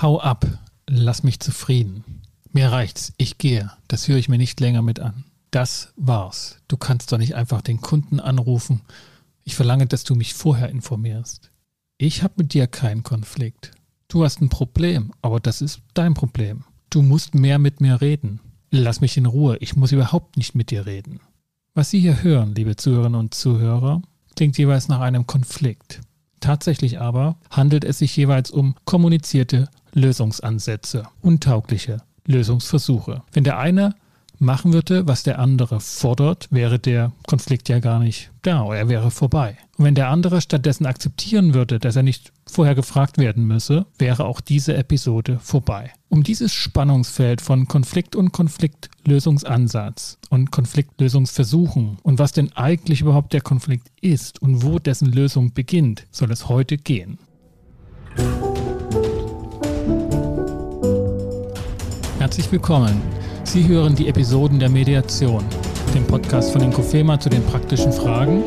Hau ab, lass mich zufrieden. Mir reicht's, ich gehe, das höre ich mir nicht länger mit an. Das war's. Du kannst doch nicht einfach den Kunden anrufen. Ich verlange, dass du mich vorher informierst. Ich habe mit dir keinen Konflikt. Du hast ein Problem, aber das ist dein Problem. Du musst mehr mit mir reden. Lass mich in Ruhe, ich muss überhaupt nicht mit dir reden. Was Sie hier hören, liebe Zuhörerinnen und Zuhörer, klingt jeweils nach einem Konflikt. Tatsächlich aber handelt es sich jeweils um kommunizierte Lösungsansätze, untaugliche Lösungsversuche. Wenn der eine machen würde, was der andere fordert, wäre der Konflikt ja gar nicht da, er wäre vorbei. Und wenn der andere stattdessen akzeptieren würde, dass er nicht vorher gefragt werden müsse, wäre auch diese Episode vorbei. Um dieses Spannungsfeld von Konflikt und Konfliktlösungsansatz und Konfliktlösungsversuchen und was denn eigentlich überhaupt der Konflikt ist und wo dessen Lösung beginnt, soll es heute gehen. Herzlich willkommen Sie hören die Episoden der Mediation, dem Podcast von Inkofema zu den praktischen Fragen.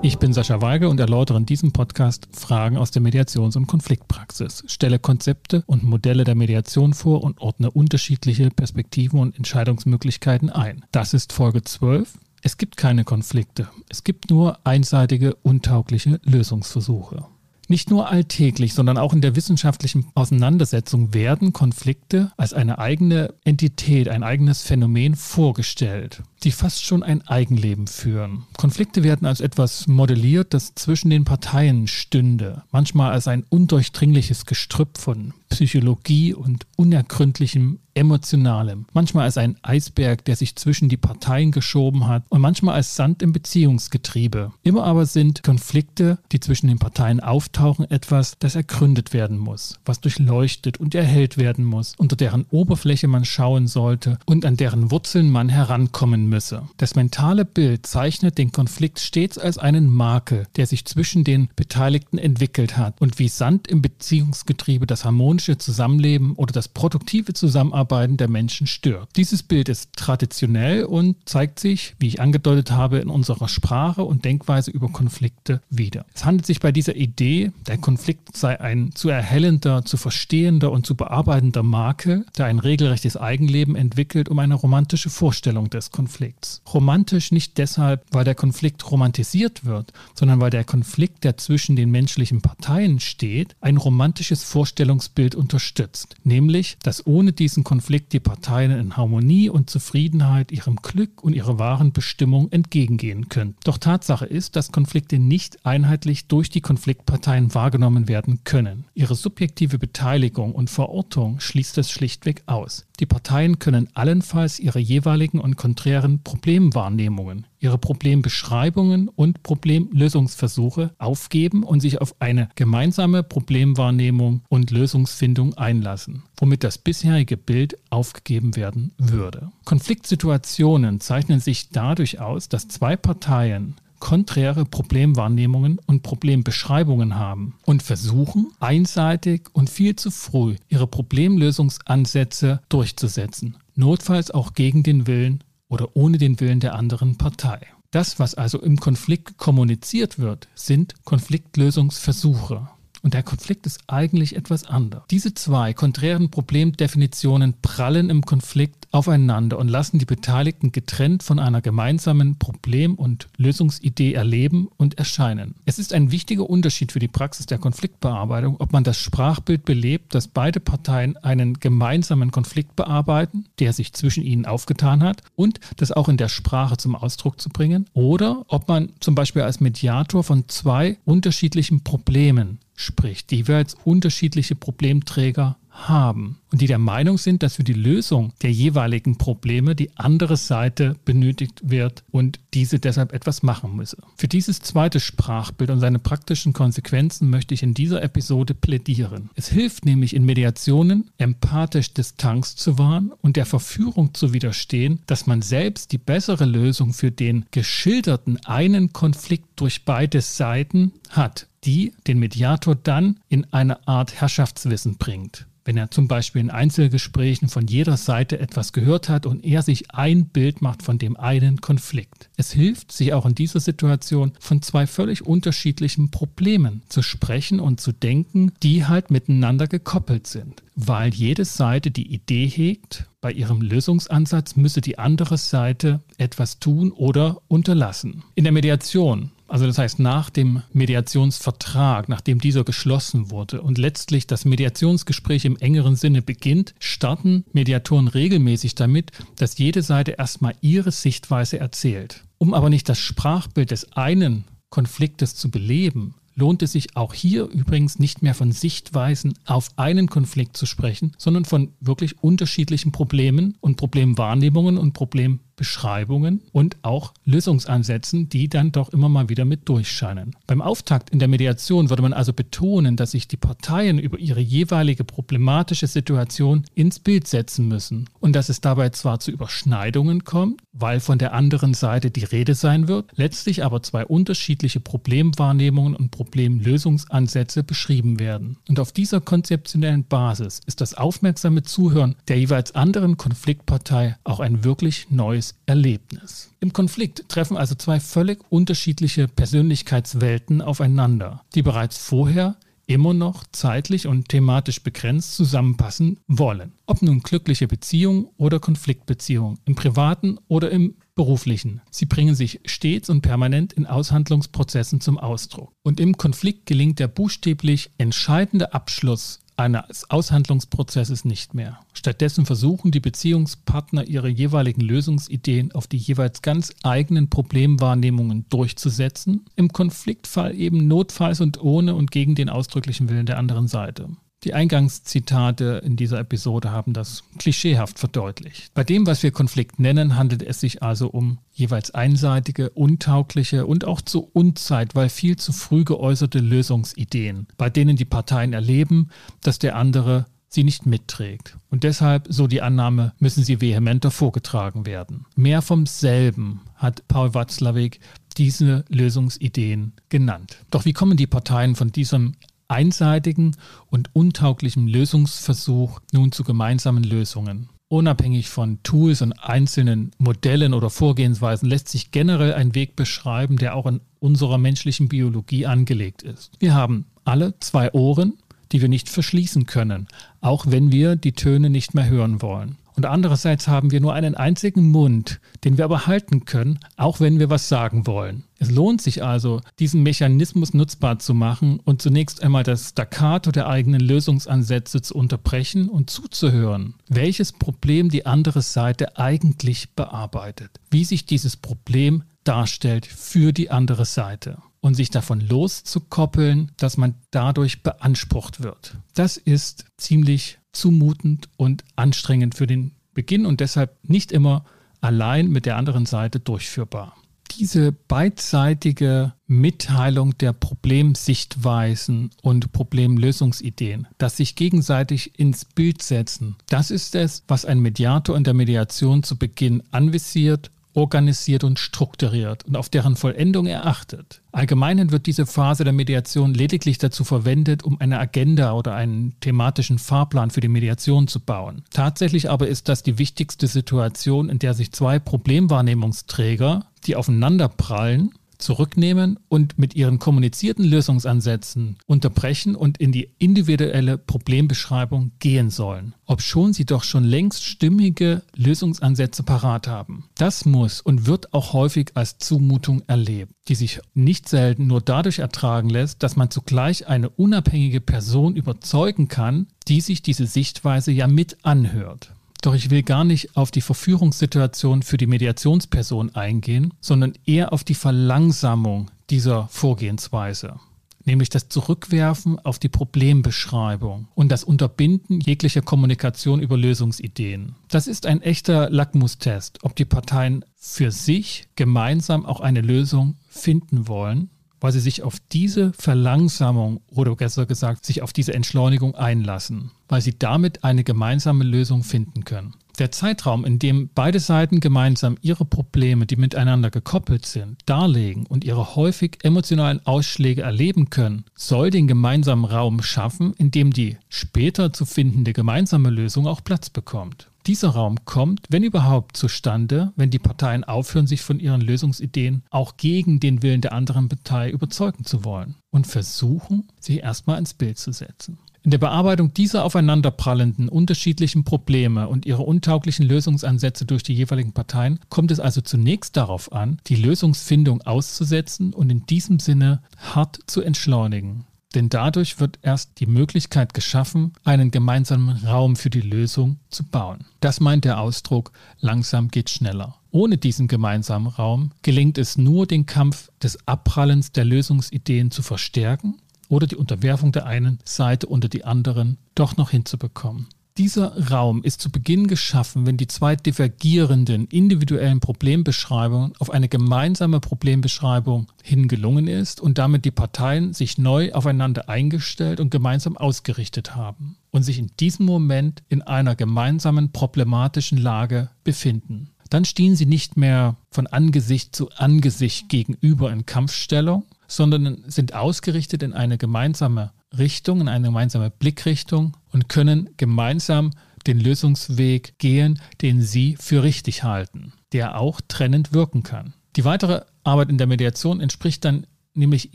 Ich bin Sascha Weige und erläutere in diesem Podcast Fragen aus der Mediations- und Konfliktpraxis, stelle Konzepte und Modelle der Mediation vor und ordne unterschiedliche Perspektiven und Entscheidungsmöglichkeiten ein. Das ist Folge 12. Es gibt keine Konflikte. Es gibt nur einseitige, untaugliche Lösungsversuche. Nicht nur alltäglich, sondern auch in der wissenschaftlichen Auseinandersetzung werden Konflikte als eine eigene Entität, ein eigenes Phänomen vorgestellt, die fast schon ein Eigenleben führen. Konflikte werden als etwas modelliert, das zwischen den Parteien stünde, manchmal als ein undurchdringliches Gestrüpp von Psychologie und unergründlichem Emotionalem. Manchmal als ein Eisberg, der sich zwischen die Parteien geschoben hat und manchmal als Sand im Beziehungsgetriebe. Immer aber sind Konflikte, die zwischen den Parteien auftauchen, etwas, das ergründet werden muss, was durchleuchtet und erhellt werden muss, unter deren Oberfläche man schauen sollte und an deren Wurzeln man herankommen müsse. Das mentale Bild zeichnet den Konflikt stets als einen Makel, der sich zwischen den Beteiligten entwickelt hat und wie Sand im Beziehungsgetriebe das harmonische Zusammenleben oder das produktive Zusammenarbeiten der Menschen stört. Dieses Bild ist traditionell und zeigt sich, wie ich angedeutet habe, in unserer Sprache und Denkweise über Konflikte wieder. Es handelt sich bei dieser Idee, der Konflikt sei ein zu erhellender, zu verstehender und zu bearbeitender Makel, der ein regelrechtes Eigenleben entwickelt, um eine romantische Vorstellung des Konflikts. Romantisch nicht deshalb, weil der Konflikt romantisiert wird, sondern weil der Konflikt, der zwischen den menschlichen Parteien steht, ein romantisches Vorstellungsbild Bild unterstützt, nämlich, dass ohne diesen Konflikt die Parteien in Harmonie und Zufriedenheit ihrem Glück und ihrer wahren Bestimmung entgegengehen können. Doch Tatsache ist, dass Konflikte nicht einheitlich durch die Konfliktparteien wahrgenommen werden können. Ihre subjektive Beteiligung und Verortung schließt es schlichtweg aus. Die Parteien können allenfalls ihre jeweiligen und konträren Problemwahrnehmungen, ihre Problembeschreibungen und Problemlösungsversuche aufgeben und sich auf eine gemeinsame Problemwahrnehmung und Lösungsfindung einlassen, womit das bisherige Bild aufgegeben werden würde. Konfliktsituationen zeichnen sich dadurch aus, dass zwei Parteien konträre Problemwahrnehmungen und Problembeschreibungen haben und versuchen, einseitig und viel zu früh ihre Problemlösungsansätze durchzusetzen, notfalls auch gegen den Willen oder ohne den Willen der anderen Partei. Das, was also im Konflikt kommuniziert wird, sind Konfliktlösungsversuche. Und der Konflikt ist eigentlich etwas anderes. Diese zwei konträren Problemdefinitionen prallen im Konflikt aufeinander und lassen die Beteiligten getrennt von einer gemeinsamen Problem- und Lösungsidee erleben und erscheinen. Es ist ein wichtiger Unterschied für die Praxis der Konfliktbearbeitung, ob man das Sprachbild belebt, dass beide Parteien einen gemeinsamen Konflikt bearbeiten, der sich zwischen ihnen aufgetan hat, und das auch in der Sprache zum Ausdruck zu bringen, oder ob man zum Beispiel als Mediator von zwei unterschiedlichen Problemen spricht, die als unterschiedliche Problemträger haben und die der Meinung sind, dass für die Lösung der jeweiligen Probleme die andere Seite benötigt wird und diese deshalb etwas machen müsse. Für dieses zweite Sprachbild und seine praktischen Konsequenzen möchte ich in dieser Episode plädieren. Es hilft nämlich in Mediationen empathisch Distanz zu wahren und der Verführung zu widerstehen, dass man selbst die bessere Lösung für den geschilderten einen Konflikt durch beide Seiten hat die den Mediator dann in eine Art Herrschaftswissen bringt wenn er zum Beispiel in Einzelgesprächen von jeder Seite etwas gehört hat und er sich ein Bild macht von dem einen Konflikt. Es hilft, sich auch in dieser Situation von zwei völlig unterschiedlichen Problemen zu sprechen und zu denken, die halt miteinander gekoppelt sind, weil jede Seite die Idee hegt, bei ihrem Lösungsansatz müsse die andere Seite etwas tun oder unterlassen. In der Mediation also das heißt, nach dem Mediationsvertrag, nachdem dieser geschlossen wurde und letztlich das Mediationsgespräch im engeren Sinne beginnt, starten Mediatoren regelmäßig damit, dass jede Seite erstmal ihre Sichtweise erzählt. Um aber nicht das Sprachbild des einen Konfliktes zu beleben, lohnt es sich auch hier übrigens nicht mehr von Sichtweisen auf einen Konflikt zu sprechen, sondern von wirklich unterschiedlichen Problemen und Problemwahrnehmungen und Problem Beschreibungen und auch Lösungsansätzen, die dann doch immer mal wieder mit durchscheinen. Beim Auftakt in der Mediation würde man also betonen, dass sich die Parteien über ihre jeweilige problematische Situation ins Bild setzen müssen und dass es dabei zwar zu Überschneidungen kommt, weil von der anderen Seite die Rede sein wird, letztlich aber zwei unterschiedliche Problemwahrnehmungen und Problemlösungsansätze beschrieben werden. Und auf dieser konzeptionellen Basis ist das aufmerksame Zuhören der jeweils anderen Konfliktpartei auch ein wirklich neues neues Erlebnis. Im Konflikt treffen also zwei völlig unterschiedliche Persönlichkeitswelten aufeinander, die bereits vorher immer noch zeitlich und thematisch begrenzt zusammenpassen wollen. Ob nun glückliche Beziehung oder Konfliktbeziehung, im privaten oder im beruflichen. Sie bringen sich stets und permanent in Aushandlungsprozessen zum Ausdruck. Und im Konflikt gelingt der buchstäblich entscheidende Abschluss eines Aushandlungsprozesses nicht mehr. Stattdessen versuchen die Beziehungspartner ihre jeweiligen Lösungsideen auf die jeweils ganz eigenen Problemwahrnehmungen durchzusetzen, im Konfliktfall eben notfalls und ohne und gegen den ausdrücklichen Willen der anderen Seite. Die Eingangszitate in dieser Episode haben das klischeehaft verdeutlicht. Bei dem, was wir Konflikt nennen, handelt es sich also um jeweils einseitige, untaugliche und auch zu Unzeit, weil viel zu früh geäußerte Lösungsideen, bei denen die Parteien erleben, dass der andere sie nicht mitträgt. Und deshalb, so die Annahme, müssen sie vehementer vorgetragen werden. Mehr vom selben hat Paul Watzlawick diese Lösungsideen genannt. Doch wie kommen die Parteien von diesem einseitigen und untauglichen Lösungsversuch nun zu gemeinsamen Lösungen. Unabhängig von Tools und einzelnen Modellen oder Vorgehensweisen lässt sich generell ein Weg beschreiben, der auch in unserer menschlichen Biologie angelegt ist. Wir haben alle zwei Ohren, die wir nicht verschließen können, auch wenn wir die Töne nicht mehr hören wollen. Und andererseits haben wir nur einen einzigen Mund, den wir aber halten können, auch wenn wir was sagen wollen. Es lohnt sich also, diesen Mechanismus nutzbar zu machen und zunächst einmal das Staccato der eigenen Lösungsansätze zu unterbrechen und zuzuhören, welches Problem die andere Seite eigentlich bearbeitet, wie sich dieses Problem darstellt für die andere Seite und sich davon loszukoppeln, dass man dadurch beansprucht wird. Das ist ziemlich zumutend und anstrengend für den Beginn und deshalb nicht immer allein mit der anderen Seite durchführbar. Diese beidseitige Mitteilung der Problemsichtweisen und Problemlösungsideen, das sich gegenseitig ins Bild setzen, das ist es, was ein Mediator in der Mediation zu Beginn anvisiert organisiert und strukturiert und auf deren Vollendung er achtet. Allgemein wird diese Phase der Mediation lediglich dazu verwendet, um eine Agenda oder einen thematischen Fahrplan für die Mediation zu bauen. Tatsächlich aber ist das die wichtigste Situation, in der sich zwei Problemwahrnehmungsträger, die aufeinander prallen, zurücknehmen und mit ihren kommunizierten Lösungsansätzen unterbrechen und in die individuelle Problembeschreibung gehen sollen, obschon sie doch schon längst stimmige Lösungsansätze parat haben. Das muss und wird auch häufig als Zumutung erlebt, die sich nicht selten nur dadurch ertragen lässt, dass man zugleich eine unabhängige Person überzeugen kann, die sich diese Sichtweise ja mit anhört. Doch ich will gar nicht auf die Verführungssituation für die Mediationsperson eingehen, sondern eher auf die Verlangsamung dieser Vorgehensweise nämlich das Zurückwerfen auf die Problembeschreibung und das Unterbinden jeglicher Kommunikation über Lösungsideen. Das ist ein echter Lackmustest, ob die Parteien für sich gemeinsam auch eine Lösung finden wollen weil sie sich auf diese Verlangsamung oder besser gesagt sich auf diese Entschleunigung einlassen, weil sie damit eine gemeinsame Lösung finden können. Der Zeitraum, in dem beide Seiten gemeinsam ihre Probleme, die miteinander gekoppelt sind, darlegen und ihre häufig emotionalen Ausschläge erleben können, soll den gemeinsamen Raum schaffen, in dem die später zu findende gemeinsame Lösung auch Platz bekommt. Dieser Raum kommt, wenn überhaupt, zustande, wenn die Parteien aufhören, sich von ihren Lösungsideen auch gegen den Willen der anderen Partei überzeugen zu wollen und versuchen, sie erstmal ins Bild zu setzen. In der Bearbeitung dieser aufeinanderprallenden unterschiedlichen Probleme und ihrer untauglichen Lösungsansätze durch die jeweiligen Parteien kommt es also zunächst darauf an, die Lösungsfindung auszusetzen und in diesem Sinne hart zu entschleunigen. Denn dadurch wird erst die Möglichkeit geschaffen, einen gemeinsamen Raum für die Lösung zu bauen. Das meint der Ausdruck, langsam geht schneller. Ohne diesen gemeinsamen Raum gelingt es nur, den Kampf des Abprallens der Lösungsideen zu verstärken oder die Unterwerfung der einen Seite unter die anderen doch noch hinzubekommen. Dieser Raum ist zu Beginn geschaffen, wenn die zwei divergierenden individuellen Problembeschreibungen auf eine gemeinsame Problembeschreibung hingelungen ist und damit die Parteien sich neu aufeinander eingestellt und gemeinsam ausgerichtet haben und sich in diesem Moment in einer gemeinsamen problematischen Lage befinden. Dann stehen sie nicht mehr von Angesicht zu Angesicht gegenüber in Kampfstellung, sondern sind ausgerichtet in eine gemeinsame Richtung, in eine gemeinsame Blickrichtung und können gemeinsam den Lösungsweg gehen, den sie für richtig halten, der auch trennend wirken kann. Die weitere Arbeit in der Mediation entspricht dann nämlich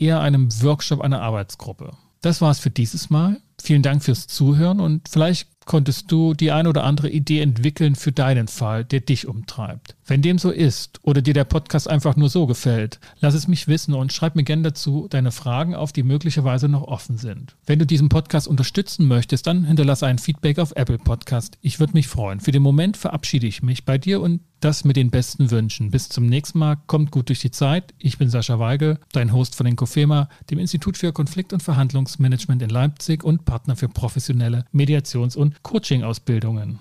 eher einem Workshop einer Arbeitsgruppe. Das war es für dieses Mal. Vielen Dank fürs Zuhören und vielleicht konntest du die eine oder andere Idee entwickeln für deinen Fall, der dich umtreibt. Wenn dem so ist oder dir der Podcast einfach nur so gefällt, lass es mich wissen und schreib mir gerne dazu deine Fragen auf, die möglicherweise noch offen sind. Wenn du diesen Podcast unterstützen möchtest, dann hinterlasse ein Feedback auf Apple Podcast. Ich würde mich freuen. Für den Moment verabschiede ich mich bei dir und das mit den besten Wünschen. Bis zum nächsten Mal. Kommt gut durch die Zeit. Ich bin Sascha Weigel, dein Host von den Cofema, dem Institut für Konflikt- und Verhandlungsmanagement in Leipzig und Partner für professionelle Mediations- und Coaching-Ausbildungen.